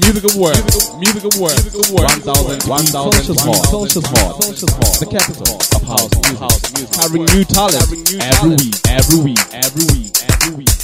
Music of work. Music of work. Music of work. 1000, 1000, Social Hall. The capital of house music. Carrying new talent every week. Every week. Every week. Every week. Every week.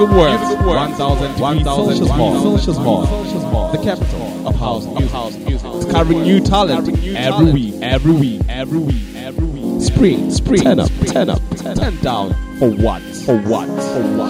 Music Awards 1000 1000 Socials Mall. The capital of house music. It's covering new talent every week, every week, every week, every week. Spring, spring, turn up, turn up, turn down. For what? For what? For what?